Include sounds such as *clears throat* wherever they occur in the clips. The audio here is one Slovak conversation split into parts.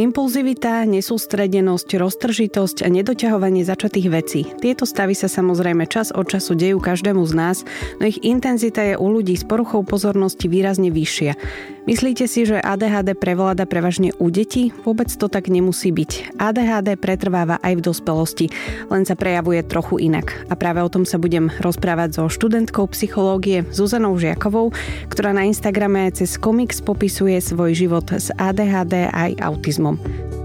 Impulzivita, nesústredenosť, roztržitosť a nedoťahovanie začatých vecí. Tieto stavy sa samozrejme čas od času dejú každému z nás, no ich intenzita je u ľudí s poruchou pozornosti výrazne vyššia. Myslíte si, že ADHD prevláda prevažne u detí? Vôbec to tak nemusí byť. ADHD pretrváva aj v dospelosti, len sa prejavuje trochu inak. A práve o tom sa budem rozprávať so študentkou psychológie Zuzanou Žiakovou, ktorá na Instagrame cez komiks popisuje svoj život s ADHD aj autizmom.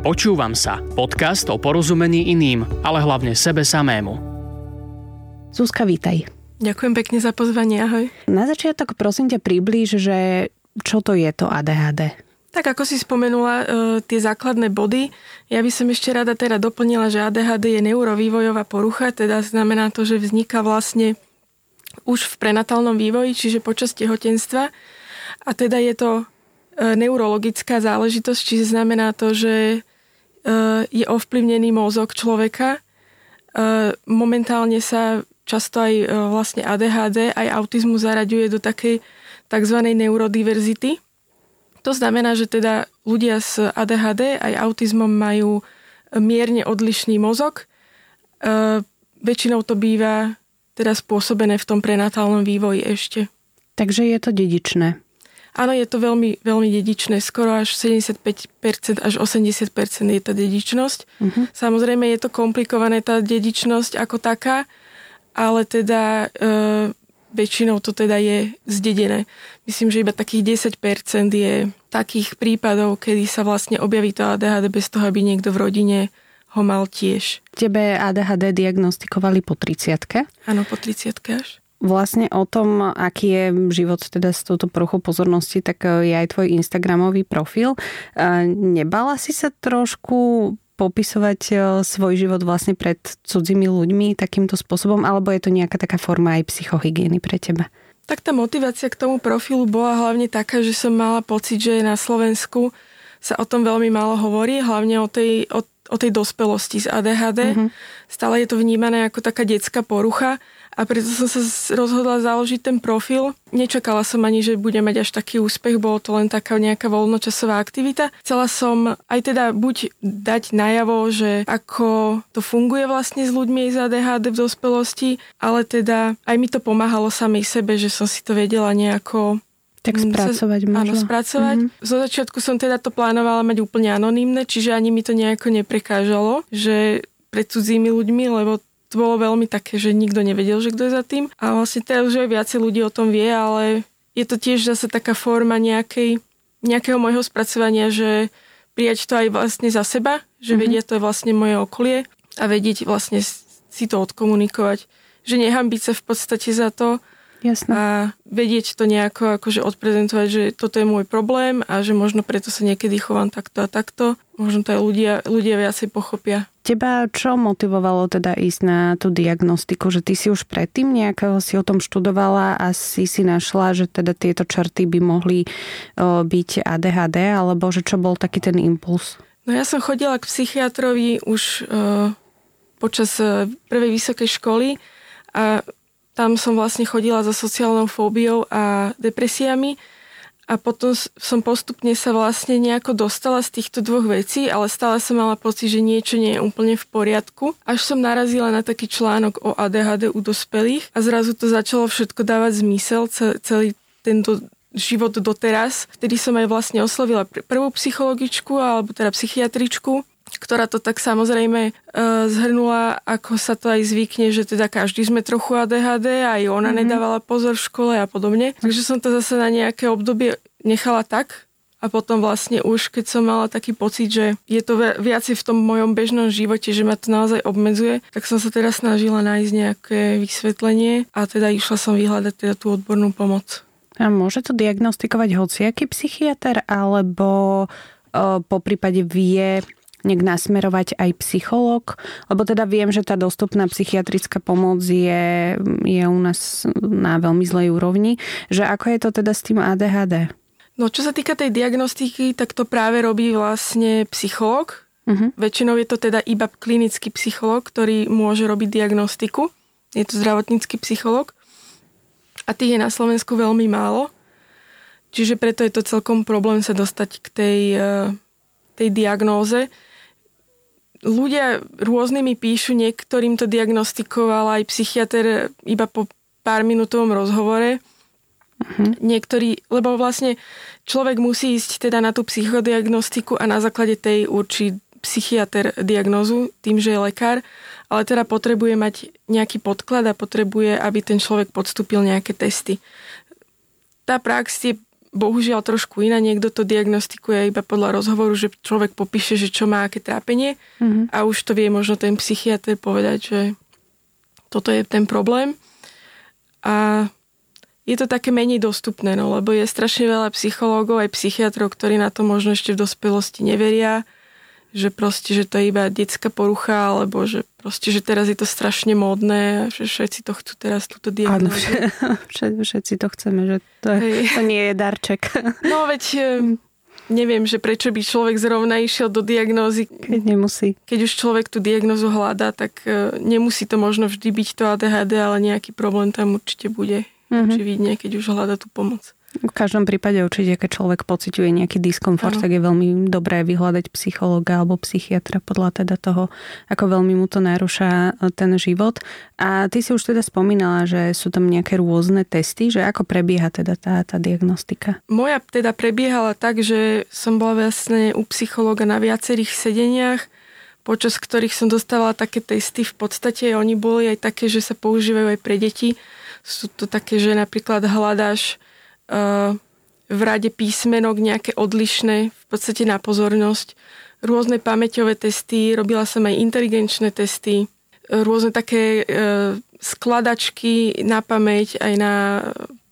Počúvam sa. Podcast o porozumení iným, ale hlavne sebe samému. Zuzka, vítaj. Ďakujem pekne za pozvanie, ahoj. Na začiatok prosím ťa priblíž, že čo to je to ADHD? Tak ako si spomenula e, tie základné body, ja by som ešte rada teda doplnila, že ADHD je neurovývojová porucha, teda znamená to, že vzniká vlastne už v prenatálnom vývoji, čiže počas tehotenstva. A teda je to e, neurologická záležitosť, čiže znamená to, že e, je ovplyvnený mozog človeka. E, momentálne sa často aj e, vlastne ADHD, aj autizmu zaraďuje do takej tzv. neurodiverzity. To znamená, že teda ľudia s ADHD aj autizmom majú mierne odlišný mozog. E, väčšinou to býva teda spôsobené v tom prenatálnom vývoji ešte. Takže je to dedičné. Áno, je to veľmi, veľmi dedičné. Skoro až 75% až 80% je tá dedičnosť. Uh-huh. Samozrejme je to komplikované, tá dedičnosť ako taká, ale teda e, väčšinou to teda je zdedené. Myslím, že iba takých 10% je takých prípadov, kedy sa vlastne objaví to ADHD bez toho, aby niekto v rodine ho mal tiež. Tebe ADHD diagnostikovali po 30 Áno, po 30 až. Vlastne o tom, aký je život teda s touto poruchou pozornosti, tak je aj tvoj Instagramový profil. Nebala si sa trošku popisovať e, svoj život vlastne pred cudzími ľuďmi takýmto spôsobom, alebo je to nejaká taká forma aj psychohygieny pre teba? Tak tá motivácia k tomu profilu bola hlavne taká, že som mala pocit, že na Slovensku sa o tom veľmi málo hovorí, hlavne o tej, o, o tej dospelosti z ADHD. Mm-hmm. Stále je to vnímané ako taká detská porucha a preto som sa rozhodla založiť ten profil. Nečakala som ani, že bude mať až taký úspech, bolo to len taká nejaká voľnočasová aktivita. Chcela som aj teda buď dať najavo, že ako to funguje vlastne s ľuďmi z ADHD v dospelosti, ale teda aj mi to pomáhalo samej sebe, že som si to vedela nejako tak mm, spracovať možno. Áno, spracovať. Mm-hmm. Zo začiatku som teda to plánovala mať úplne anonymné, čiže ani mi to nejako neprekážalo, že pred cudzími ľuďmi, lebo to bolo veľmi také, že nikto nevedel, že kto je za tým. A vlastne teraz už aj viacej ľudí o tom vie, ale je to tiež zase taká forma nejakej, nejakého môjho spracovania, že prijať to aj vlastne za seba, že mm-hmm. vedia, to je vlastne moje okolie a vedieť vlastne si to odkomunikovať. Že nehambiť sa v podstate za to, Jasne. A vedieť to nejako akože odprezentovať, že toto je môj problém a že možno preto sa niekedy chovám takto a takto. Možno to aj ľudia, ľudia viacej pochopia. Teba čo motivovalo teda ísť na tú diagnostiku? Že ty si už predtým nejako si o tom študovala a si si našla, že teda tieto črty by mohli byť ADHD, alebo že čo bol taký ten impuls? No ja som chodila k psychiatrovi už o, počas o, prvej vysokej školy a tam som vlastne chodila so sociálnou fóbiou a depresiami a potom som postupne sa vlastne nejako dostala z týchto dvoch vecí, ale stále som mala pocit, že niečo nie je úplne v poriadku. Až som narazila na taký článok o ADHD u dospelých a zrazu to začalo všetko dávať zmysel, celý tento život doteraz. Vtedy som aj vlastne oslovila prvú psychologičku alebo teda psychiatričku ktorá to tak samozrejme uh, zhrnula, ako sa to aj zvykne, že teda každý sme trochu ADHD, aj ona mm-hmm. nedávala pozor v škole a podobne. Takže som to zase na nejaké obdobie nechala tak a potom vlastne už, keď som mala taký pocit, že je to viacej v tom mojom bežnom živote, že ma to naozaj obmedzuje, tak som sa teraz snažila nájsť nejaké vysvetlenie a teda išla som vyhľadať teda tú odbornú pomoc. A môže to diagnostikovať hociaký psychiatr, alebo po prípade vie nejak nasmerovať aj psychológ? Lebo teda viem, že tá dostupná psychiatrická pomoc je, je u nás na veľmi zlej úrovni. Že ako je to teda s tým ADHD? No čo sa týka tej diagnostiky, tak to práve robí vlastne psychológ. Uh-huh. Väčšinou je to teda iba klinický psychológ, ktorý môže robiť diagnostiku. Je to zdravotnícky psychológ. A tých je na Slovensku veľmi málo. Čiže preto je to celkom problém sa dostať k tej, eh, tej diagnóze. Ľudia rôznymi píšu, niektorým to diagnostikoval aj psychiatr iba po pár minútovom rozhovore. Uh-huh. Niektorí, lebo vlastne človek musí ísť teda na tú psychodiagnostiku a na základe tej určí psychiatr diagnózu tým, že je lekár, ale teda potrebuje mať nejaký podklad a potrebuje, aby ten človek podstúpil nejaké testy. Tá prax je bohužiaľ trošku iná. Niekto to diagnostikuje iba podľa rozhovoru, že človek popíše, že čo má, aké trápenie mm-hmm. a už to vie možno ten psychiatr povedať, že toto je ten problém. A je to také menej dostupné, no, lebo je strašne veľa psychológov aj psychiatrov, ktorí na to možno ešte v dospelosti neveria že proste, že to je iba detská porucha, alebo že proste, že teraz je to strašne módne, že všetci to chcú teraz túto diagnózu. Áno, *laughs* všetci to chceme, že to, je, to nie je darček. *laughs* No veď neviem, že prečo by človek zrovna išiel do diagnózy. Keď nemusí. Keď už človek tú diagnózu hľadá, tak e, nemusí to možno vždy byť to ADHD, ale nejaký problém tam určite bude. Mm-hmm. Očividne, keď už hľadá tú pomoc. V každom prípade určite, keď človek pociťuje nejaký diskomfort, ano. tak je veľmi dobré vyhľadať psychológa alebo psychiatra podľa teda toho, ako veľmi mu to narúša e, ten život. A ty si už teda spomínala, že sú tam nejaké rôzne testy, že ako prebieha teda tá, tá diagnostika? Moja teda prebiehala tak, že som bola vlastne u psychológa na viacerých sedeniach, počas ktorých som dostávala také testy. V podstate oni boli aj také, že sa používajú aj pre deti. Sú to také, že napríklad hľadáš v rade písmenok nejaké odlišné, v podstate na pozornosť, rôzne pamäťové testy, robila som aj inteligenčné testy, rôzne také e, skladačky na pamäť, aj na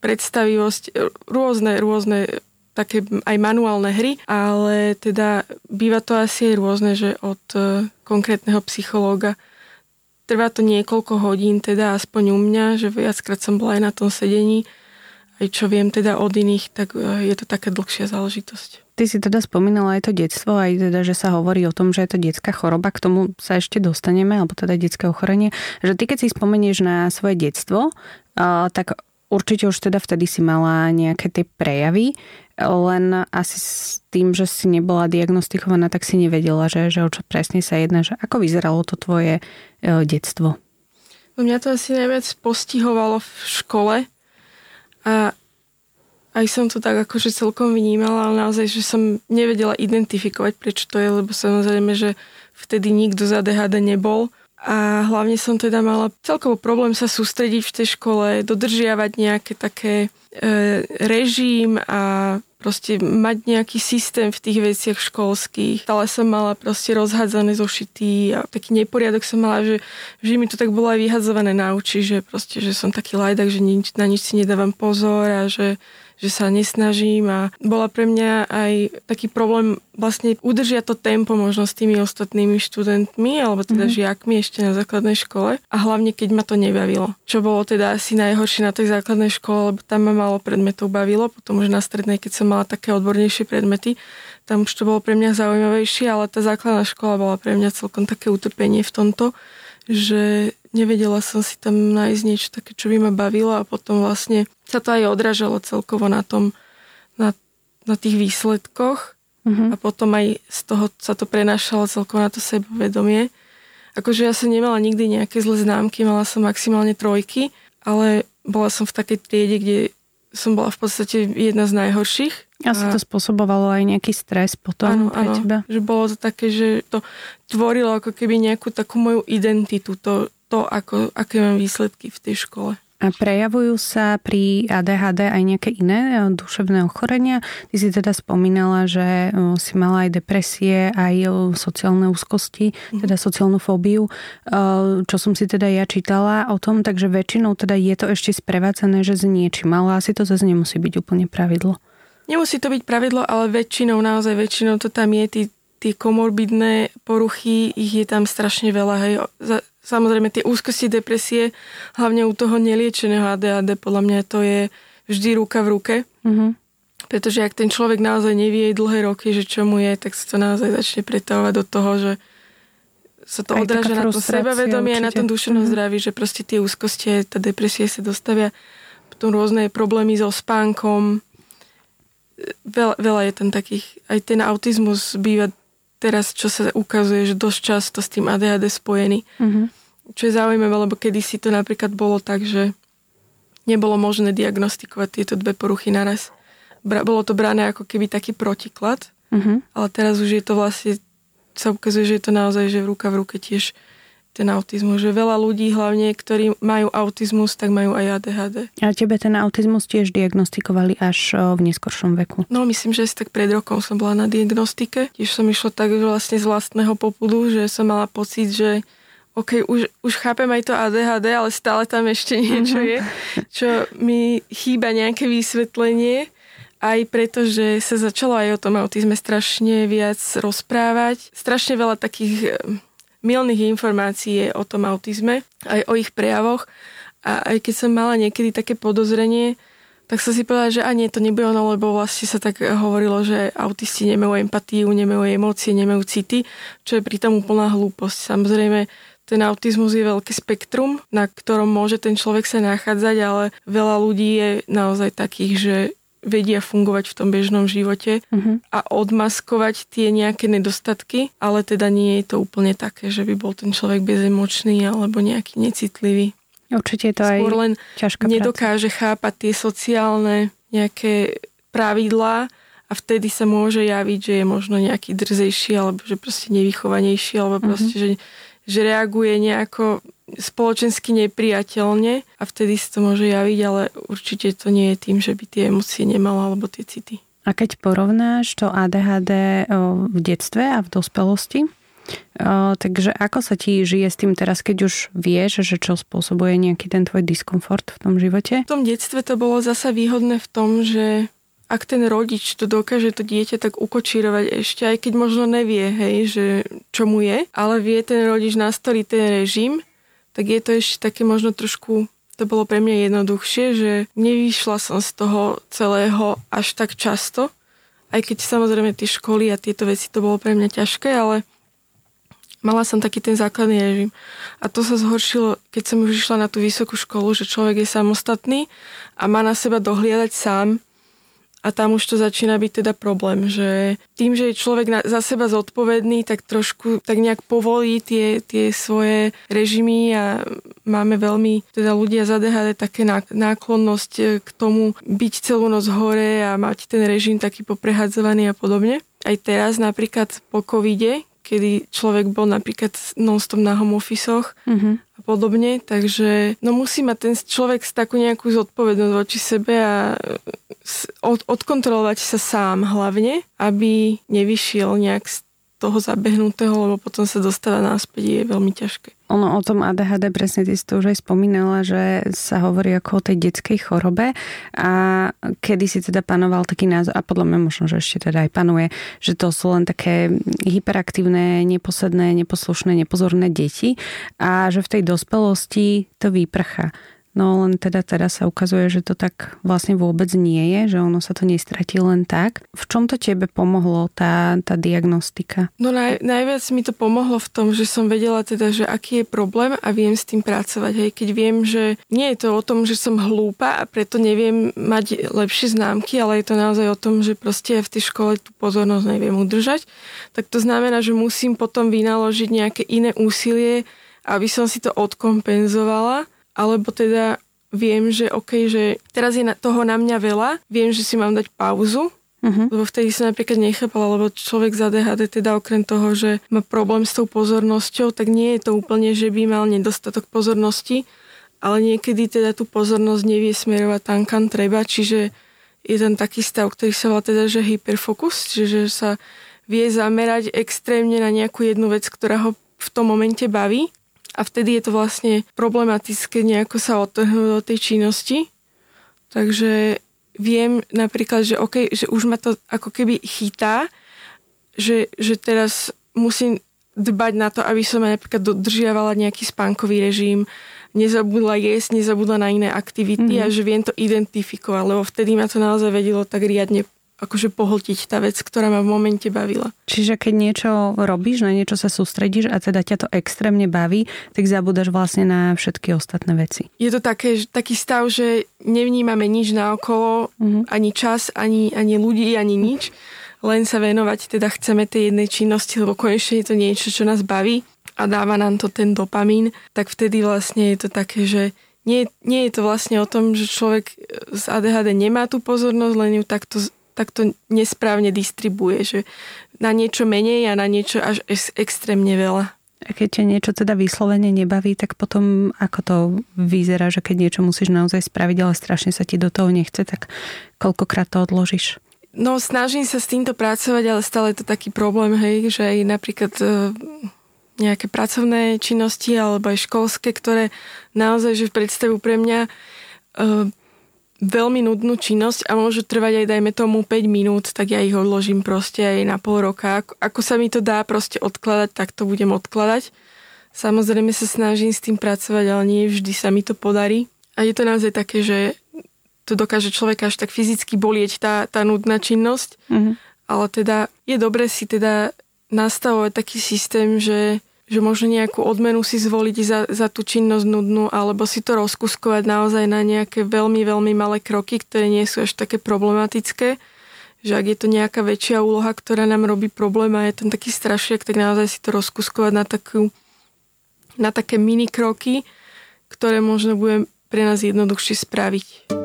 predstavivosť, rôzne, rôzne také aj manuálne hry, ale teda býva to asi aj rôzne, že od e, konkrétneho psychológa. Trvá to niekoľko hodín, teda aspoň u mňa, že viackrát som bola aj na tom sedení, čo viem teda od iných, tak e, je to taká dlhšia záležitosť. Ty si teda spomínala aj to detstvo, aj teda, že sa hovorí o tom, že je to detská choroba, k tomu sa ešte dostaneme, alebo teda detské ochorenie, že ty keď si spomenieš na svoje detstvo, tak určite už teda vtedy si mala nejaké tie prejavy, len asi s tým, že si nebola diagnostikovaná, tak si nevedela, že, že o čo presne sa jedná, že ako vyzeralo to tvoje e, detstvo? No mňa to asi najviac postihovalo v škole, a aj som to tak akože celkom vnímala, ale naozaj, že som nevedela identifikovať, prečo to je, lebo samozrejme, že vtedy nikto za DHD nebol. A hlavne som teda mala celkovo problém sa sústrediť v tej škole, dodržiavať nejaké také e, režim a proste mať nejaký systém v tých veciach školských. Ale som mala proste rozhádzané zošity a taký neporiadok som mala, že že mi to tak bolo aj vyhadzované na oči, že proste, že som taký lajdak, že nič, na nič si nedávam pozor a že že sa nesnažím a bola pre mňa aj taký problém vlastne udržiať to tempo možno s tými ostatnými študentmi alebo teda mm. žiakmi ešte na základnej škole a hlavne keď ma to nebavilo. Čo bolo teda asi najhoršie na tej základnej škole, lebo tam ma málo predmetov bavilo, potom už na strednej, keď som mala také odbornejšie predmety, tam už to bolo pre mňa zaujímavejšie, ale tá základná škola bola pre mňa celkom také utrpenie v tomto, že nevedela som si tam nájsť niečo také, čo by ma bavilo a potom vlastne sa to aj odražalo celkovo na tom, na, na tých výsledkoch uh-huh. a potom aj z toho sa to prenášalo celkovo na to sebavedomie. Akože ja som nemala nikdy nejaké zlé známky, mala som maximálne trojky, ale bola som v takej triede, kde som bola v podstate jedna z najhorších. Asi to spôsobovalo aj nejaký stres potom áno, pre áno, teba. že bolo to také, že to tvorilo ako keby nejakú takú moju identitu, to, to ako, aké mám výsledky v tej škole. A prejavujú sa pri ADHD aj nejaké iné e, duševné ochorenia? Ty si teda spomínala, že e, si mala aj depresie, aj e, sociálne úzkosti, mm. teda sociálnu fóbiu, čo som si teda ja čítala o tom, takže väčšinou teda je to ešte sprevádzané, že s niečím, ale asi to zase nemusí byť úplne pravidlo. Nemusí to byť pravidlo, ale väčšinou, naozaj väčšinou to tam je, tí, tie komorbidné poruchy, ich je tam strašne veľa. Hej. Samozrejme tie úzkosti, depresie, hlavne u toho neliečeného ADHD, podľa mňa to je vždy ruka v ruke. Mm-hmm. Pretože ak ten človek naozaj nevie dlhé roky, že čo mu je, tak sa to naozaj začne pretávať do toho, že sa to odráža na to sebavedomie a na tom duševnom mm-hmm. zdraví, že proste tie úzkosti, tá depresie sa dostavia potom rôzne problémy so spánkom. Veľa, veľa je tam takých, aj ten autizmus býva teraz, čo sa ukazuje, že dosť často s tým ADHD spojený. Mm-hmm. Čo je zaujímavé, lebo kedysi to napríklad bolo tak, že nebolo možné diagnostikovať tieto dve poruchy naraz. Bolo to brané ako keby taký protiklad, mm-hmm. ale teraz už je to vlastne, sa ukazuje, že je to naozaj, že v ruka v ruke tiež ten autizmus, že veľa ľudí hlavne, ktorí majú autizmus, tak majú aj ADHD. A tebe ten autizmus tiež diagnostikovali až v neskoršom veku? No myslím, že asi tak pred rokom som bola na diagnostike. Tiež som išla tak vlastne z vlastného popudu, že som mala pocit, že OK, už, už chápem aj to ADHD, ale stále tam ešte niečo je, čo mi chýba nejaké vysvetlenie. Aj preto, že sa začalo aj o tom autizme strašne viac rozprávať. Strašne veľa takých milných informácií o tom autizme, aj o ich prejavoch. A aj keď som mala niekedy také podozrenie, tak som si povedala, že ani to nebude ono, lebo vlastne sa tak hovorilo, že autisti nemajú empatiu, nemajú emócie, nemajú city, čo je pritom úplná hlúposť. Samozrejme, ten autizmus je veľké spektrum, na ktorom môže ten človek sa nachádzať, ale veľa ľudí je naozaj takých, že vedia fungovať v tom bežnom živote uh-huh. a odmaskovať tie nejaké nedostatky, ale teda nie je to úplne také, že by bol ten človek bezemočný alebo nejaký necitlivý. Určite je to Skôr aj len ťažká nedokáže práca. chápať tie sociálne nejaké pravidlá a vtedy sa môže javiť, že je možno nejaký drzejší alebo že proste nevychovanejší alebo mhm. proste, uh-huh. že, že reaguje nejako spoločensky nepriateľne a vtedy sa to môže javiť, ale určite to nie je tým, že by tie emócie nemala alebo tie city. A keď porovnáš to ADHD v detstve a v dospelosti, takže ako sa ti žije s tým teraz, keď už vieš, že čo spôsobuje nejaký ten tvoj diskomfort v tom živote? V tom detstve to bolo zasa výhodné v tom, že ak ten rodič to dokáže to dieťa tak ukočírovať ešte, aj keď možno nevie, hej, že čo mu je, ale vie ten rodič nastoliť ten režim, tak je to ešte také možno trošku to bolo pre mňa jednoduchšie, že nevyšla som z toho celého až tak často, aj keď samozrejme tie školy a tieto veci to bolo pre mňa ťažké, ale mala som taký ten základný režim. A to sa zhoršilo, keď som už išla na tú vysokú školu, že človek je samostatný a má na seba dohliadať sám a tam už to začína byť teda problém, že tým, že je človek na, za seba zodpovedný, tak trošku tak nejak povolí tie, tie svoje režimy a máme veľmi, teda ľudia za DHD také náklonnosť e, k tomu byť celú noc hore a mať ten režim taký poprehadzovaný a podobne. Aj teraz napríklad po covide, kedy človek bol napríklad non-stop na home office mm-hmm. a podobne, takže no musí mať ten človek takú nejakú zodpovednosť voči sebe a od, odkontrolovať sa sám hlavne, aby nevyšiel nejak z toho zabehnutého, lebo potom sa dostáva náspäť, je veľmi ťažké. Ono o tom ADHD, presne ty si to už aj spomínala, že sa hovorí ako o tej detskej chorobe a kedy si teda panoval taký názor, a podľa mňa možno, že ešte teda aj panuje, že to sú len také hyperaktívne, neposedné, neposlušné, nepozorné deti a že v tej dospelosti to vyprcha. No len teda teraz sa ukazuje, že to tak vlastne vôbec nie je, že ono sa to nestratí len tak. V čom to tebe pomohlo, tá, tá diagnostika? No naj, najviac mi to pomohlo v tom, že som vedela teda, že aký je problém a viem s tým pracovať. Hej, keď viem, že nie je to o tom, že som hlúpa a preto neviem mať lepšie známky, ale je to naozaj o tom, že proste v tej škole tú pozornosť neviem udržať, tak to znamená, že musím potom vynaložiť nejaké iné úsilie, aby som si to odkompenzovala alebo teda viem, že OK, že teraz je toho na mňa veľa, viem, že si mám dať pauzu, uh-huh. lebo vtedy som napríklad nechápala, lebo človek za DHD teda okrem toho, že má problém s tou pozornosťou, tak nie je to úplne, že by mal nedostatok pozornosti, ale niekedy teda tú pozornosť nevie smerovať tam, kam treba, čiže je tam taký stav, ktorý sa volá teda, že hyperfokus, čiže sa vie zamerať extrémne na nejakú jednu vec, ktorá ho v tom momente baví a vtedy je to vlastne problematické nejako sa odtrhnúť do tej činnosti. Takže viem napríklad, že, okay, že už ma to ako keby chytá, že, že teraz musím dbať na to, aby som napríklad dodržiavala nejaký spánkový režim, nezabudla jesť, nezabudla na iné aktivity mm-hmm. a že viem to identifikovať, lebo vtedy ma to naozaj vedelo tak riadne akože pohltiť tá vec, ktorá ma v momente bavila. Čiže keď niečo robíš, na niečo sa sústredíš a teda ťa to extrémne baví, tak zabúdaš vlastne na všetky ostatné veci. Je to také, taký stav, že nevnímame nič naokolo, mm-hmm. ani čas, ani, ani ľudí, ani nič, len sa venovať, teda chceme tej jednej činnosti, lebo konečne je to niečo, čo nás baví a dáva nám to ten dopamín, tak vtedy vlastne je to také, že nie, nie je to vlastne o tom, že človek z ADHD nemá tú pozornosť, len ju takto, takto nesprávne distribuje, že na niečo menej a na niečo až ex, extrémne veľa. A keď ťa niečo teda vyslovene nebaví, tak potom ako to vyzerá, že keď niečo musíš naozaj spraviť, ale strašne sa ti do toho nechce, tak koľkokrát to odložíš? No snažím sa s týmto pracovať, ale stále je to taký problém, hej, že aj napríklad e, nejaké pracovné činnosti alebo aj školské, ktoré naozaj že predstavujú pre mňa e, veľmi nudnú činnosť a môžu trvať aj dajme tomu 5 minút, tak ja ich odložím proste aj na pol roka. Ako, ako sa mi to dá proste odkladať, tak to budem odkladať. Samozrejme sa snažím s tým pracovať, ale nie vždy sa mi to podarí. A je to naozaj také, že to dokáže človeka až tak fyzicky bolieť tá, tá nudná činnosť. Mm-hmm. Ale teda je dobre si teda nastavovať taký systém, že že možno nejakú odmenu si zvoliť za, za tú činnosť nudnú, alebo si to rozkuskovať naozaj na nejaké veľmi, veľmi malé kroky, ktoré nie sú až také problematické. Že ak je to nejaká väčšia úloha, ktorá nám robí problém a je ten taký strašiak, tak naozaj si to rozkuskovať na, takú, na také mini kroky, ktoré možno bude pre nás jednoduchšie spraviť.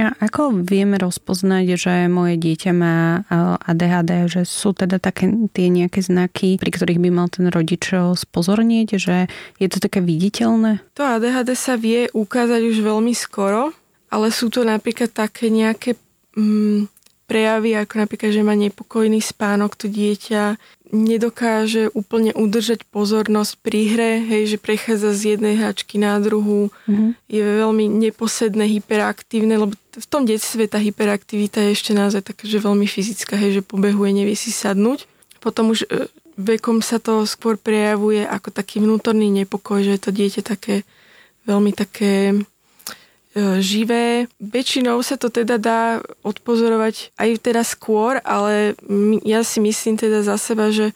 A ako vieme rozpoznať, že moje dieťa má ADHD, že sú teda také tie nejaké znaky, pri ktorých by mal ten rodič spozorniť, že je to také viditeľné? To ADHD sa vie ukázať už veľmi skoro, ale sú to napríklad také nejaké mm, prejavy, ako napríklad, že má nepokojný spánok to dieťa, nedokáže úplne udržať pozornosť pri hre, hej, že prechádza z jednej hračky na druhú, mm-hmm. je veľmi neposedné, hyperaktívne, lebo v tom detstve tá hyperaktivita je ešte naozaj taká, že veľmi fyzická, hej, že pobehuje, nevie si sadnúť. Potom už e, vekom sa to skôr prejavuje ako taký vnútorný nepokoj, že je to dieťa také veľmi také živé. Väčšinou sa to teda dá odpozorovať aj teda skôr, ale ja si myslím teda za seba, že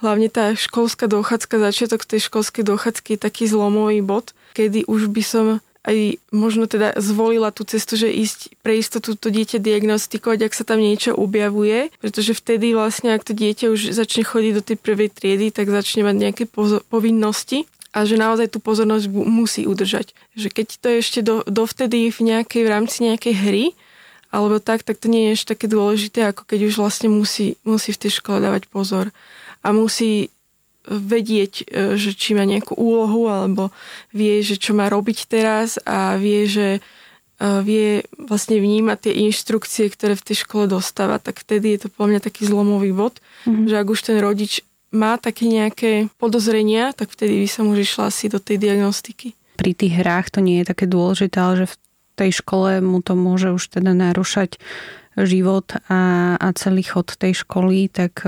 hlavne tá školská dochádzka, začiatok tej školskej dochádzky je taký zlomový bod, kedy už by som aj možno teda zvolila tú cestu, že ísť pre istotu to dieťa diagnostikovať, ak sa tam niečo objavuje, pretože vtedy vlastne, ak to dieťa už začne chodiť do tej prvej triedy, tak začne mať nejaké povinnosti a že naozaj tú pozornosť musí udržať. Že keď to je ešte do, dovtedy v nejakej v rámci nejakej hry, alebo tak, tak to nie je ešte také dôležité, ako keď už vlastne musí, musí v tej škole dávať pozor. A musí vedieť, e, že či má nejakú úlohu, alebo vie, že čo má robiť teraz a vie, že e, vie vlastne vnímať tie inštrukcie, ktoré v tej škole dostáva, tak vtedy je to po mňa taký zlomový bod, mm-hmm. že ak už ten rodič má také nejaké podozrenia, tak vtedy by som už išla asi do tej diagnostiky. Pri tých hrách to nie je také dôležité, ale že v tej škole mu to môže už teda narušať život a, a celý chod tej školy, tak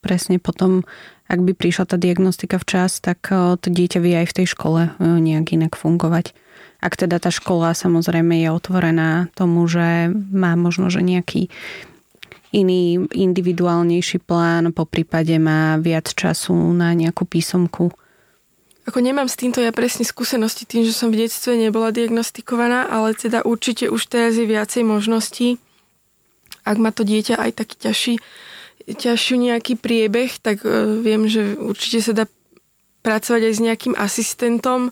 presne potom, ak by prišla tá diagnostika včas, tak to dieťa vie aj v tej škole nejak inak fungovať. Ak teda tá škola samozrejme je otvorená tomu, že má možno, že nejaký iný individuálnejší plán, po prípade má viac času na nejakú písomku. Ako nemám s týmto ja presne skúsenosti tým, že som v detstve nebola diagnostikovaná, ale teda určite už teraz je viacej možností. Ak má to dieťa aj taký ťažší, ťažší nejaký priebeh, tak uh, viem, že určite sa dá pracovať aj s nejakým asistentom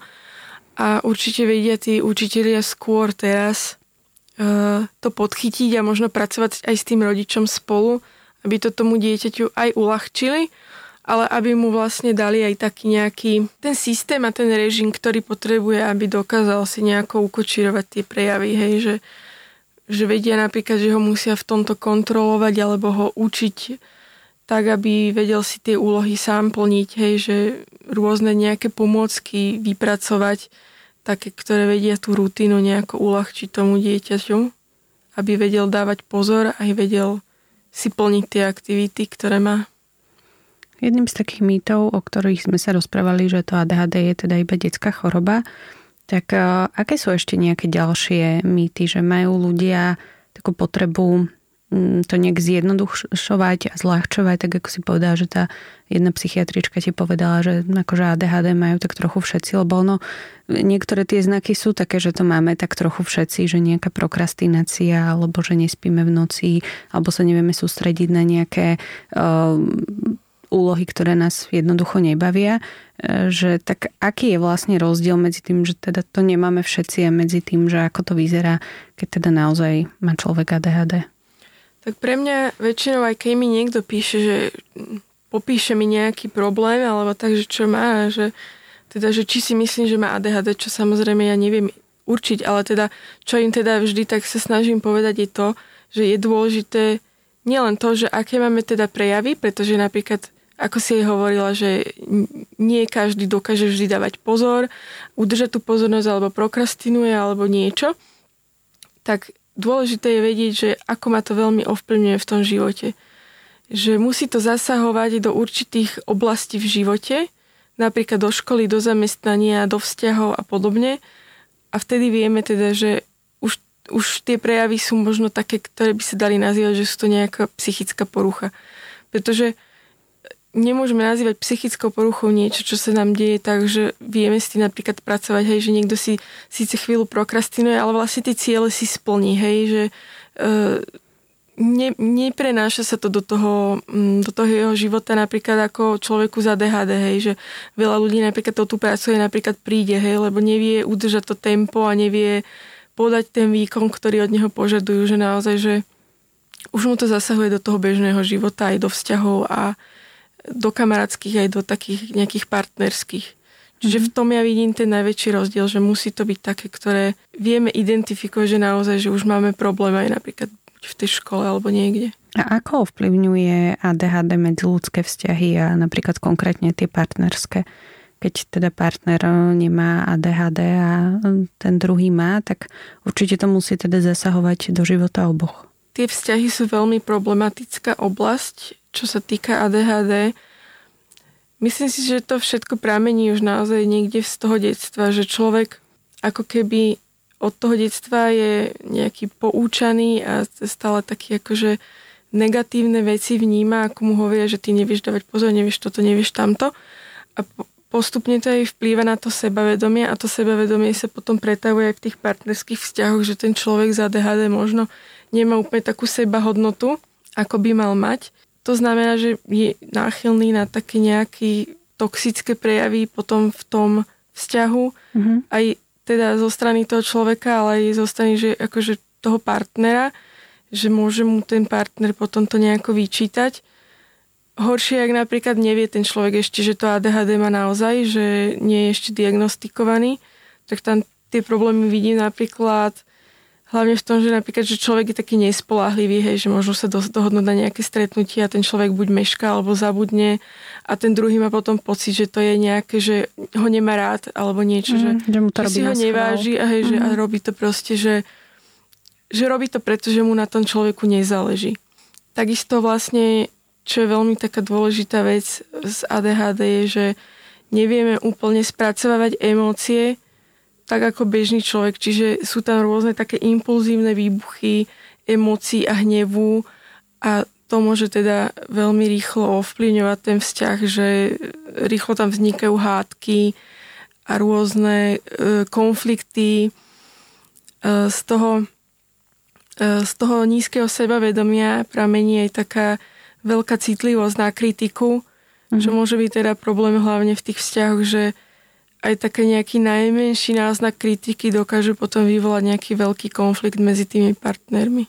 a určite vedia tí učitelia skôr teraz to podchytiť a možno pracovať aj s tým rodičom spolu, aby to tomu dieťaťu aj uľahčili, ale aby mu vlastne dali aj taký nejaký ten systém a ten režim, ktorý potrebuje, aby dokázal si nejako ukočírovať tie prejavy, hej, že, že vedia napríklad, že ho musia v tomto kontrolovať alebo ho učiť tak, aby vedel si tie úlohy sám plniť, hej, že rôzne nejaké pomôcky vypracovať, také, ktoré vedia tú rutinu nejako uľahčiť tomu dieťaťu, aby vedel dávať pozor a aj vedel si plniť tie aktivity, ktoré má. Jedným z takých mýtov, o ktorých sme sa rozprávali, že to ADHD je teda iba detská choroba, tak aké sú ešte nejaké ďalšie mýty, že majú ľudia takú potrebu to nejak zjednodušovať a zľahčovať, tak ako si povedala, že tá jedna psychiatrička ti povedala, že akože ADHD majú tak trochu všetci, lebo ono, niektoré tie znaky sú také, že to máme tak trochu všetci, že nejaká prokrastinácia, alebo že nespíme v noci, alebo sa nevieme sústrediť na nejaké uh, úlohy, ktoré nás jednoducho nebavia, e, že tak aký je vlastne rozdiel medzi tým, že teda to nemáme všetci a medzi tým, že ako to vyzerá, keď teda naozaj má človek ADHD? Tak pre mňa väčšinou, aj keď mi niekto píše, že popíše mi nejaký problém, alebo tak, že čo má, že teda, že či si myslím, že má ADHD, čo samozrejme ja neviem určiť, ale teda, čo im teda vždy tak sa snažím povedať je to, že je dôležité nielen to, že aké máme teda prejavy, pretože napríklad ako si jej hovorila, že nie každý dokáže vždy dávať pozor, udržať tú pozornosť alebo prokrastinuje alebo niečo, tak dôležité je vedieť, že ako ma to veľmi ovplyvňuje v tom živote. Že musí to zasahovať do určitých oblastí v živote, napríklad do školy, do zamestnania, do vzťahov a podobne. A vtedy vieme teda, že už, už tie prejavy sú možno také, ktoré by sa dali nazývať, že sú to nejaká psychická porucha. Pretože nemôžeme nazývať psychickou poruchou niečo, čo sa nám deje tak, že vieme s tým napríklad pracovať, hej, že niekto si síce chvíľu prokrastinuje, ale vlastne tie ciele si splní, hej, že uh, ne, neprenáša sa to do toho, mm, do toho jeho života napríklad ako človeku za DHD, hej, že veľa ľudí napríklad to tu pracuje, napríklad príde, hej, lebo nevie udržať to tempo a nevie podať ten výkon, ktorý od neho požadujú, že naozaj, že už mu to zasahuje do toho bežného života aj do vzťahov a do kamarátskych aj do takých nejakých partnerských. Čiže v mhm. tom ja vidím ten najväčší rozdiel, že musí to byť také, ktoré vieme identifikovať, že naozaj, že už máme problém aj napríklad v tej škole alebo niekde. A ako ovplyvňuje ADHD ľudské vzťahy a napríklad konkrétne tie partnerské? Keď teda partner nemá ADHD a ten druhý má, tak určite to musí teda zasahovať do života oboch. Tie vzťahy sú veľmi problematická oblasť, čo sa týka ADHD, myslím si, že to všetko pramení už naozaj niekde z toho detstva, že človek ako keby od toho detstva je nejaký poučaný a stále taký akože negatívne veci vníma, ako mu hovoria, že ty nevieš dávať pozor, nevieš toto, nevieš tamto. A postupne to aj vplýva na to sebavedomie a to sebavedomie sa potom pretavuje aj v tých partnerských vzťahoch, že ten človek za ADHD možno nemá úplne takú sebahodnotu, ako by mal mať to znamená, že je náchylný na také nejaké toxické prejavy potom v tom vzťahu, mm-hmm. aj teda zo strany toho človeka, ale aj zo strany že akože toho partnera, že môže mu ten partner potom to nejako vyčítať. Horšie, ak napríklad nevie ten človek ešte, že to ADHD má naozaj, že nie je ešte diagnostikovaný, tak tam tie problémy vidím napríklad Hlavne v tom, že napríklad, že človek je taký nespolahlivý, hej, že môžu sa do, dohodnúť na nejaké stretnutie a ten človek buď meška alebo zabudne a ten druhý má potom pocit, že to je nejaké, že ho nemá rád alebo niečo, mm, že, že, mu to že si ho neváži a, hej, mm. že, a mhm. robí to proste, že, že robí to preto, že mu na tom človeku nezáleží. Takisto vlastne, čo je veľmi taká dôležitá vec z ADHD je, že nevieme úplne spracovávať emócie, tak ako bežný človek, čiže sú tam rôzne také impulzívne výbuchy emócií a hnevu a to môže teda veľmi rýchlo ovplyvňovať ten vzťah, že rýchlo tam vznikajú hádky a rôzne e, konflikty. E, z toho, e, z toho nízkeho sebavedomia pramení aj taká veľká citlivosť na kritiku, mm-hmm. čo môže byť teda problém hlavne v tých vzťahoch, že aj také nejaký najmenší náznak kritiky dokážu potom vyvolať nejaký veľký konflikt medzi tými partnermi.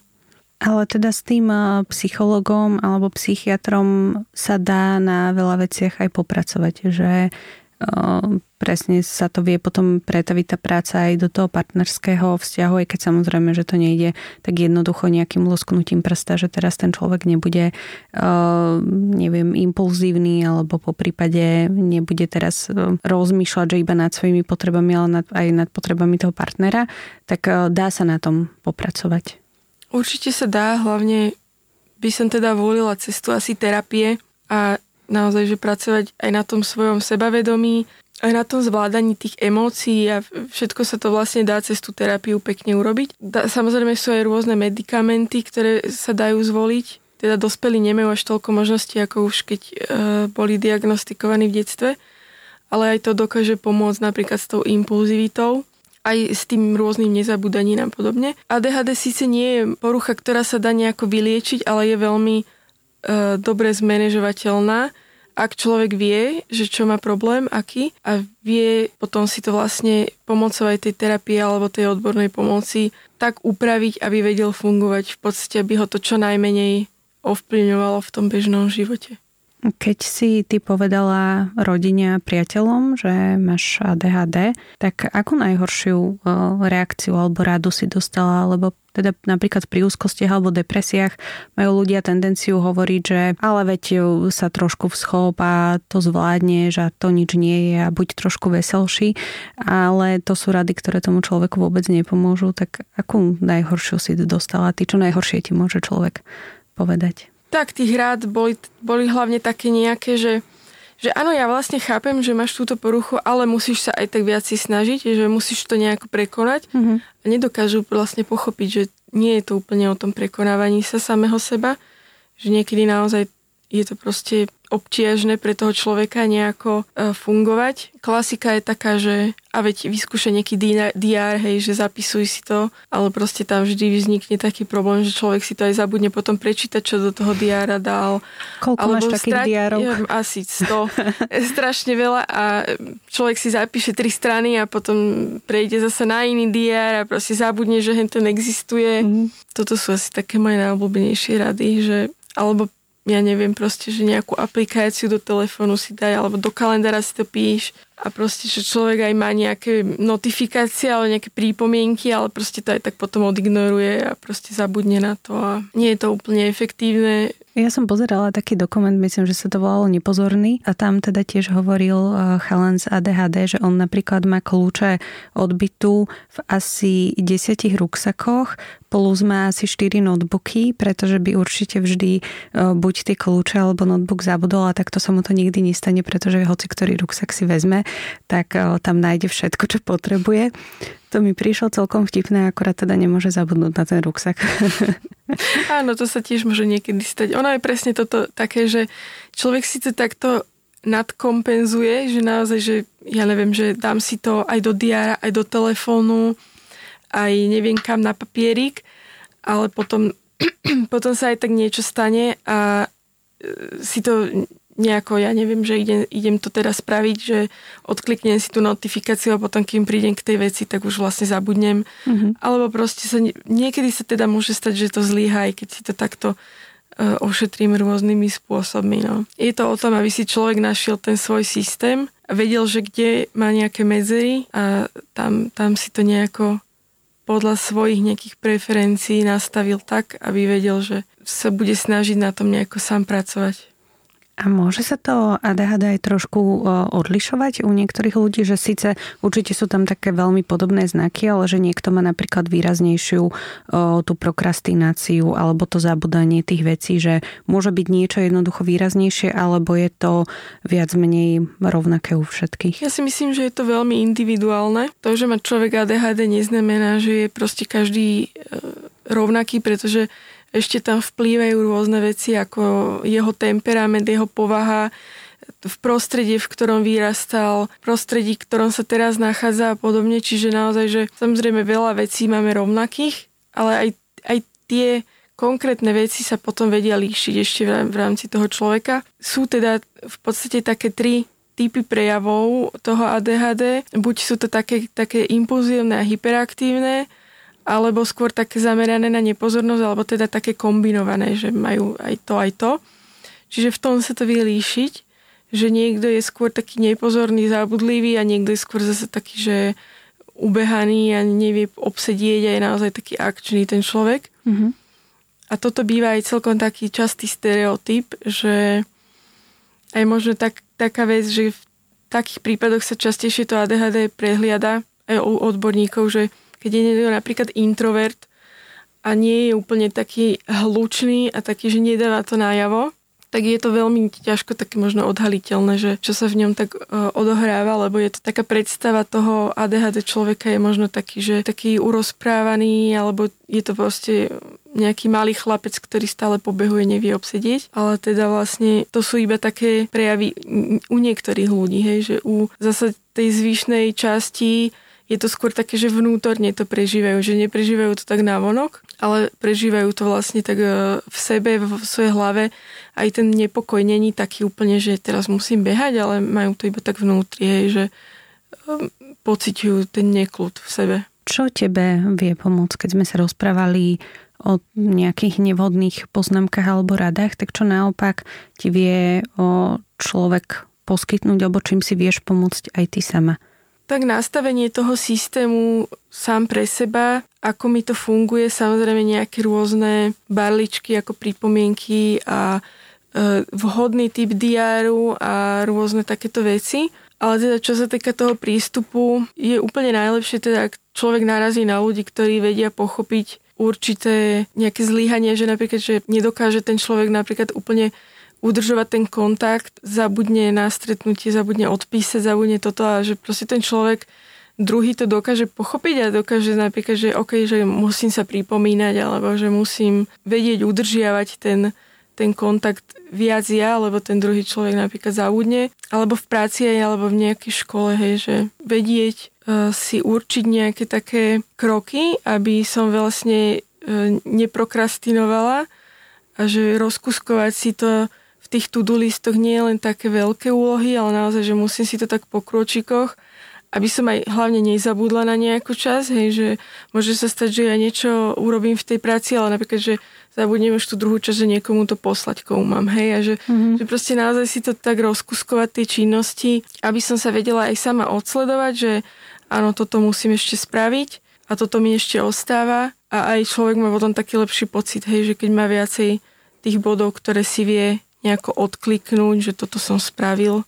Ale teda s tým eh, psychologom alebo psychiatrom sa dá na veľa veciach aj popracovať, že presne sa to vie potom pretaviť tá práca aj do toho partnerského vzťahu, aj keď samozrejme, že to nejde tak jednoducho nejakým lusknutím prsta, že teraz ten človek nebude neviem, impulzívny alebo po prípade nebude teraz rozmýšľať, že iba nad svojimi potrebami, ale aj nad potrebami toho partnera, tak dá sa na tom popracovať. Určite sa dá, hlavne by som teda volila cestu asi terapie a naozaj, že pracovať aj na tom svojom sebavedomí aj na tom zvládaní tých emócií a všetko sa to vlastne dá cez tú terapiu pekne urobiť. Da, samozrejme sú aj rôzne medikamenty, ktoré sa dajú zvoliť. Teda dospelí nemajú až toľko možností, ako už keď e, boli diagnostikovaní v detstve. Ale aj to dokáže pomôcť napríklad s tou impulzivitou aj s tým rôznym nezabúdaním a podobne. ADHD síce nie je porucha, ktorá sa dá nejako vyliečiť, ale je veľmi dobre zmanéžovateľná ak človek vie, že čo má problém, aký, a vie potom si to vlastne pomocou aj tej terapie alebo tej odbornej pomoci tak upraviť, aby vedel fungovať v podstate, aby ho to čo najmenej ovplyvňovalo v tom bežnom živote. Keď si ty povedala rodine a priateľom, že máš ADHD, tak akú najhoršiu reakciu alebo radu si dostala? Lebo teda napríklad pri úzkostiach alebo depresiách majú ľudia tendenciu hovoriť, že ale veď sa trošku vschop a to zvládneš a to nič nie je a buď trošku veselší, ale to sú rady, ktoré tomu človeku vôbec nepomôžu. Tak akú najhoršiu si dostala? Ty čo najhoršie ti môže človek povedať? Tak tých rád boli, boli hlavne také nejaké, že, že áno, ja vlastne chápem, že máš túto poruchu, ale musíš sa aj tak viac si snažiť, že musíš to nejako prekonať mm-hmm. a nedokážu vlastne pochopiť, že nie je to úplne o tom prekonávaní sa samého seba, že niekedy naozaj je to proste občiažné pre toho človeka nejako e, fungovať. Klasika je taká, že a veď vyskúša nejaký DR, hej, že zapisuj si to, ale proste tam vždy vznikne taký problém, že človek si to aj zabudne potom prečítať, čo do toho diára dal. Koľko Alebo máš takých strať, diárov? Ja, asi 100. *laughs* strašne veľa a človek si zapíše tri strany a potom prejde zase na iný diár a proste zabudne, že ten existuje. Mm. Toto sú asi také moje najobľúbenejšie rady, že alebo ja neviem, proste, že nejakú aplikáciu do telefónu si daj, alebo do kalendára si to píš a proste, že človek aj má nejaké notifikácie alebo nejaké prípomienky, ale proste to aj tak potom odignoruje a proste zabudne na to a nie je to úplne efektívne. Ja som pozerala taký dokument, myslím, že sa to volalo Nepozorný a tam teda tiež hovoril eh, chalan z ADHD, že on napríklad má kľúče od bytu v asi desiatich ruksakoch, plus má asi 4 notebooky, pretože by určite vždy eh, buď tie kľúče alebo notebook zabudol a takto sa mu to nikdy nestane, pretože hoci ktorý ruksak si vezme, tak eh, tam nájde všetko, čo potrebuje. To mi prišlo celkom vtipné, akorát teda nemôže zabudnúť na ten ruksak. *laughs* Áno, to sa tiež môže niekedy stať. Ono je presne toto také, že človek si to takto nadkompenzuje, že naozaj, že ja neviem, že dám si to aj do diára, aj do telefónu, aj neviem kam na papierik, ale potom, *clears throat* potom sa aj tak niečo stane a e, si to nejako, ja neviem, že idem, idem to teraz spraviť, že odkliknem si tú notifikáciu a potom, kým prídem k tej veci, tak už vlastne zabudnem. Mm-hmm. Alebo proste sa, niekedy sa teda môže stať, že to zlyhá, aj keď si to takto uh, ošetrím rôznymi spôsobmi. No. Je to o tom, aby si človek našiel ten svoj systém a vedel, že kde má nejaké medzery a tam, tam si to nejako podľa svojich nejakých preferencií nastavil tak, aby vedel, že sa bude snažiť na tom nejako sám pracovať. A môže sa to ADHD aj trošku odlišovať u niektorých ľudí, že síce určite sú tam také veľmi podobné znaky, ale že niekto má napríklad výraznejšiu tú prokrastináciu alebo to zabudanie tých vecí, že môže byť niečo jednoducho výraznejšie, alebo je to viac menej rovnaké u všetkých? Ja si myslím, že je to veľmi individuálne. To, že má človek ADHD neznamená, že je proste každý e, rovnaký, pretože ešte tam vplývajú rôzne veci ako jeho temperament, jeho povaha, v prostredí, v ktorom vyrastal, v prostredí, v ktorom sa teraz nachádza a podobne. Čiže naozaj, že samozrejme veľa vecí máme rovnakých, ale aj, aj tie konkrétne veci sa potom vedia líšiť ešte v rámci toho človeka. Sú teda v podstate také tri typy prejavov toho ADHD. Buď sú to také, také impulzívne a hyperaktívne, alebo skôr také zamerané na nepozornosť, alebo teda také kombinované, že majú aj to, aj to. Čiže v tom sa to vie líšiť, že niekto je skôr taký nepozorný, zábudlivý a niekto je skôr zase taký, že ubehaný a nevie obsedieť a je naozaj taký akčný ten človek. Mm-hmm. A toto býva aj celkom taký častý stereotyp, že aj možno tak, taká vec, že v takých prípadoch sa častejšie to ADHD prehliada aj u odborníkov, že keď je niekto napríklad introvert a nie je úplne taký hlučný a taký, že nedáva to najavo, tak je to veľmi ťažko také možno odhaliteľné, že čo sa v ňom tak uh, odohráva, lebo je to taká predstava toho ADHD človeka je možno taký, že taký urozprávaný, alebo je to proste nejaký malý chlapec, ktorý stále pobehuje, nevie obsedieť, ale teda vlastne to sú iba také prejavy u niektorých ľudí, hej, že u zase tej zvyšnej časti je to skôr také, že vnútorne to prežívajú, že neprežívajú to tak návonok, ale prežívajú to vlastne tak e, v sebe, v svojej hlave. Aj ten nepokoj není taký úplne, že teraz musím behať, ale majú to iba tak vnútri, hej, že pociťujú ten neklud v sebe. Čo tebe vie pomôcť, keď sme sa rozprávali o nejakých nevhodných poznámkach alebo radách, tak čo naopak ti vie o človek poskytnúť, alebo čím si vieš pomôcť aj ty sama? Tak nastavenie toho systému sám pre seba, ako mi to funguje, samozrejme nejaké rôzne barličky ako pripomienky a e, vhodný typ diáru a rôzne takéto veci. Ale teda čo sa týka toho prístupu, je úplne najlepšie teda, ak človek narazí na ľudí, ktorí vedia pochopiť určité nejaké zlíhanie, že napríklad, že nedokáže ten človek napríklad úplne udržovať ten kontakt, zabudne na stretnutie, zabudne odpísať, zabudne toto a že proste ten človek druhý to dokáže pochopiť a dokáže napríklad, že OK, že musím sa pripomínať alebo že musím vedieť udržiavať ten, ten kontakt viac ja, alebo ten druhý človek napríklad zabudne, alebo v práci alebo v nejakej škole, hej, že vedieť uh, si určiť nejaké také kroky, aby som vlastne uh, neprokrastinovala a že rozkuskovať si to tých to-do listoch nie je len také veľké úlohy, ale naozaj, že musím si to tak po krôčikoch, aby som aj hlavne nezabudla na nejakú čas, hej, že môže sa stať, že ja niečo urobím v tej práci, ale napríklad, že zabudnem už tú druhú časť, že niekomu to poslať, komu mám, hej, a že, mm-hmm. že proste naozaj si to tak rozkuskovať tie činnosti, aby som sa vedela aj sama odsledovať, že áno, toto musím ešte spraviť a toto mi ešte ostáva a aj človek má potom taký lepší pocit, hej, že keď má viacej tých bodov, ktoré si vie nejako odkliknúť, že toto som spravil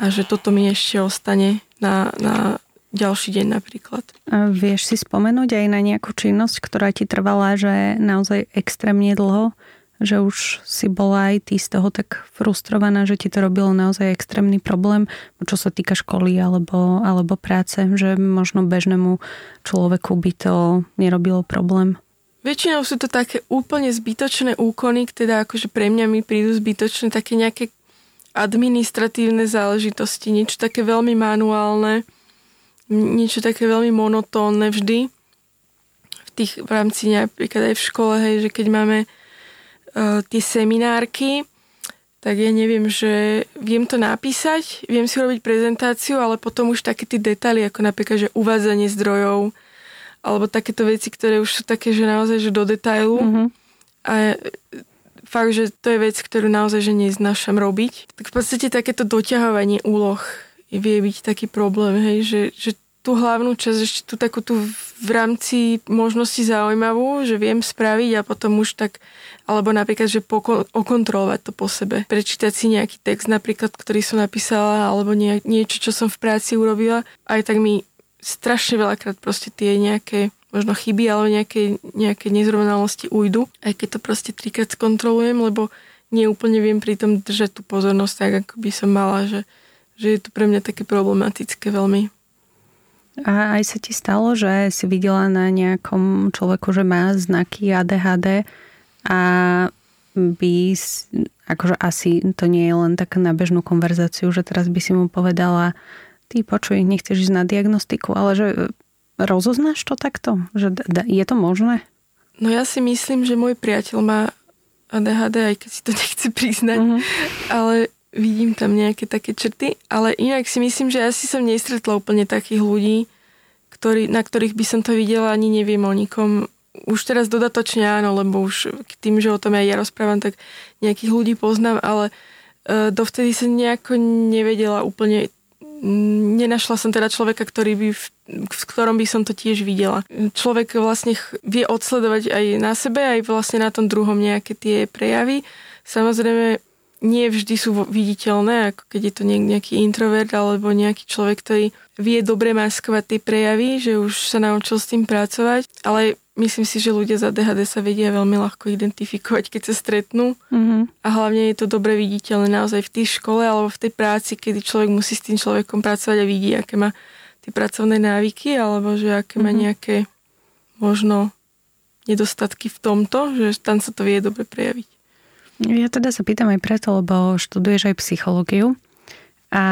a že toto mi ešte ostane na, na ďalší deň napríklad. A vieš si spomenúť aj na nejakú činnosť, ktorá ti trvala, že naozaj extrémne dlho, že už si bola aj ty z toho tak frustrovaná, že ti to robilo naozaj extrémny problém, čo sa týka školy alebo, alebo práce, že možno bežnému človeku by to nerobilo problém. Väčšinou sú to také úplne zbytočné úkony, teda akože pre mňa mi prídu zbytočné také nejaké administratívne záležitosti, niečo také veľmi manuálne, niečo také veľmi monotónne vždy. V, tých, v rámci napríklad aj v škole, hej, že keď máme uh, tie seminárky, tak ja neviem, že viem to napísať, viem si robiť prezentáciu, ale potom už také tie detaily, ako napríklad, že uvádzanie zdrojov, alebo takéto veci, ktoré už sú také, že naozaj, že do detailu. Mm-hmm. A fakt, že to je vec, ktorú naozaj, že neznášam robiť. Tak v podstate takéto doťahovanie úloh vie byť taký problém, hej, že, že tú hlavnú časť, ešte tú takú tú v rámci možnosti zaujímavú, že viem spraviť a potom už tak, alebo napríklad, že poko- okontrolovať to po sebe. Prečítať si nejaký text napríklad, ktorý som napísala, alebo nie, niečo, čo som v práci urobila. Aj tak mi strašne veľakrát proste tie nejaké možno chyby alebo nejaké, nejaké nezrovnalosti ujdu, aj keď to proste trikrát skontrolujem, lebo nie úplne viem pri tom držať tú pozornosť tak, ako by som mala, že, že je to pre mňa také problematické veľmi. A aj sa ti stalo, že si videla na nejakom človeku, že má znaky ADHD a by, akože asi to nie je len tak na bežnú konverzáciu, že teraz by si mu povedala, ty počuj, nechceš ísť na diagnostiku, ale že e, rozoznáš to takto? Že je to možné? No ja si myslím, že môj priateľ má ADHD, aj keď si to *laughs* nechce priznať, mm-hmm. ale vidím tam nejaké také črty, ale inak si myslím, že asi som nestretla úplne takých ľudí, ktorý, na ktorých by som to videla, ani neviem o nikom. Už teraz dodatočne áno, lebo už tým, že o tom aj ja rozprávam, tak nejakých ľudí poznám, ale uh, dovtedy som nejako nevedela úplne nenašla som teda človeka, ktorý by v, v ktorom by som to tiež videla. Človek vlastne vie odsledovať aj na sebe, aj vlastne na tom druhom nejaké tie prejavy. Samozrejme, nie vždy sú viditeľné, ako keď je to nejaký introvert alebo nejaký človek, ktorý vie dobre maskovať tie prejavy, že už sa naučil s tým pracovať, ale myslím si, že ľudia za DHD sa vedia veľmi ľahko identifikovať, keď sa stretnú. Mm-hmm. A hlavne je to dobre viditeľné naozaj v tej škole alebo v tej práci, kedy človek musí s tým človekom pracovať a vidí, aké má tie pracovné návyky alebo že aké mm-hmm. má mhm. nejaké možno nedostatky v tomto, že tam sa to vie dobre prejaviť. Ja teda sa pýtam aj preto, lebo študuješ aj psychológiu. A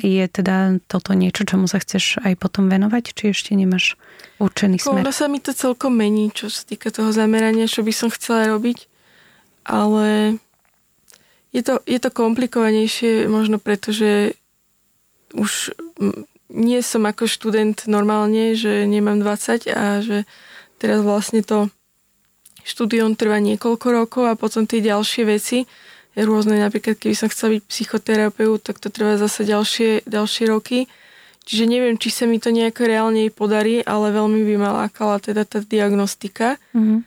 je teda toto niečo, čomu sa chceš aj potom venovať? Či ešte nemáš určený smer? Ono sa mi to celkom mení, čo sa týka toho zamerania, čo by som chcela robiť. Ale je to, je to komplikovanejšie možno preto, že už nie som ako študent normálne, že nemám 20 a že teraz vlastne to štúdium trvá niekoľko rokov a potom tie ďalšie veci rôzne, napríklad keby som chcela byť psychoterapeut, tak to trvá zase ďalšie, ďalšie roky. Čiže neviem, či sa mi to nejako reálne podarí, ale veľmi by ma lákala teda tá diagnostika. Mm-hmm.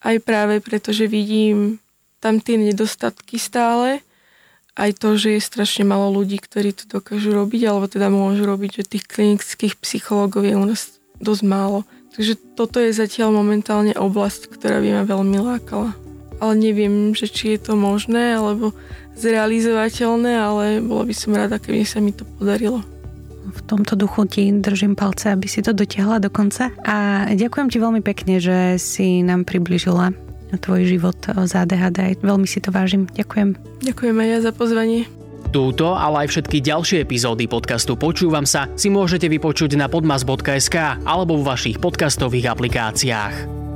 Aj práve preto, že vidím tam tie nedostatky stále, aj to, že je strašne malo ľudí, ktorí to dokážu robiť, alebo teda môžu robiť, že tých klinických psychológov je u nás dosť málo. Takže toto je zatiaľ momentálne oblasť, ktorá by ma veľmi lákala ale neviem, že či je to možné alebo zrealizovateľné, ale bola by som rada, keby sa mi to podarilo. V tomto duchu ti držím palce, aby si to dotiahla do konca. A ďakujem ti veľmi pekne, že si nám približila tvoj život z ADHD. Veľmi si to vážim. Ďakujem. Ďakujem aj ja za pozvanie. Túto, ale aj všetky ďalšie epizódy podcastu Počúvam sa si môžete vypočuť na podmas.sk alebo vo vašich podcastových aplikáciách.